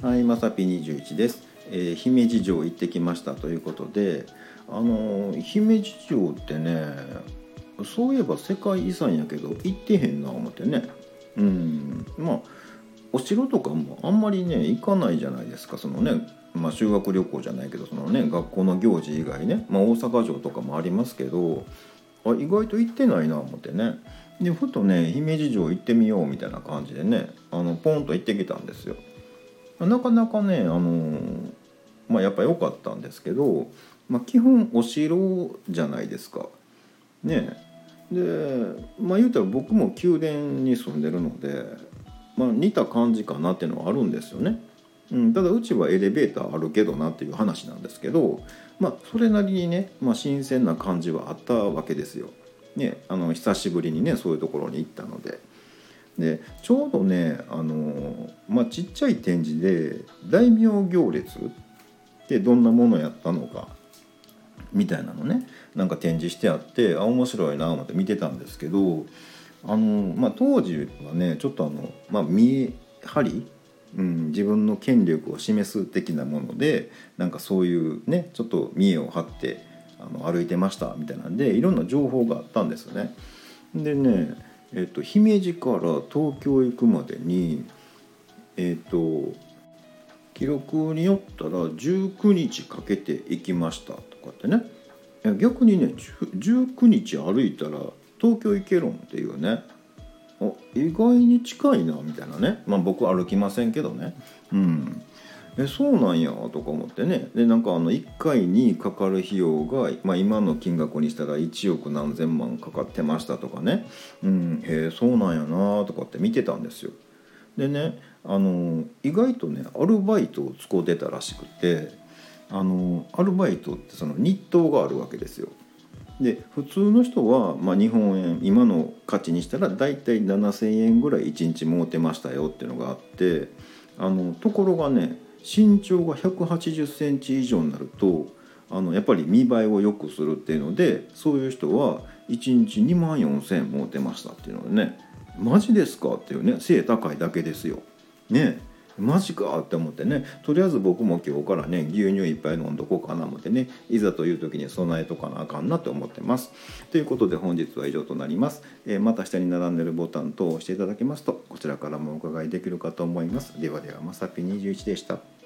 はいまさぴ21です、えー姫路城行ってきましたということであのー姫路城ってねそういえば世界遺産やけど行ってへんな思ってね。うん。まあお城とかもあんまりね行かないじゃないですか。そのねまあ修学旅行じゃないけどそのね学校の行事以外ね、まあ、大阪城とかもありますけどあ意外と行ってないな思ってね。でふとね姫路城行ってみようみたいな感じでねあのポンと行ってきたんですよ。なかなかねあのまあやっぱ良かったんですけど、まあ、基本お城じゃないですかねでまあ言うたら僕も宮殿に住んでるので、まあ、似た感じかなっていうのはあるんですよね。うん、ただうちはエレベーターあるけどなっていう話なんですけど、まあ、それなりにね、まあ、新鮮な感じはあったわけですよ。ね、あの久しぶりにねそういうところに行ったので。でちょうどねあの、まあ、ちっちゃい展示で大名行列ってどんなものやったのかみたいなのねなんか展示してあってあ面白いな思って見てたんですけどあの、まあ、当時はねちょっとあの、まあ、見え張り、うん、自分の権力を示す的なものでなんかそういうねちょっと見栄を張ってあの歩いてましたみたいなんでいろんな情報があったんですよね。でね、えっと、姫路から東京行くまでにえっと記録によったら19日かけて行きましたとかってね。逆にね19日歩いたら東京行けるんっていうね。意外に近いなみたいなね。まあ僕歩きませんけどね。うん。えそうなんやとか思ってね。でなんかあの1回にかかる費用が、まあ、今の金額にしたら1億何千万かかってましたとかね。うんへえそうなんやなとかって見てたんですよ。でねあの意外とねアルバイトを使うてたらしくてあのアルバイトってその日当があるわけですよ。で普通の人は、まあ、日本円今の価値にしたら大体7,000円ぐらい1日儲てましたよっていうのがあってあのところがね身長が1 8 0センチ以上になるとあのやっぱり見栄えを良くするっていうのでそういう人は1日2万4,000円儲てましたっていうのでねマジですかっていうね背高いだけですよ。ねマジかって思ってねとりあえず僕も今日からね牛乳いっぱい飲んどこうかな思ってねいざという時に備えとかなあかんなと思ってます。ということで本日は以上となります。えーまた下に並んでるボタン等を押していただけますとこちらからもお伺いできるかと思います。ではではまさぴ21でした。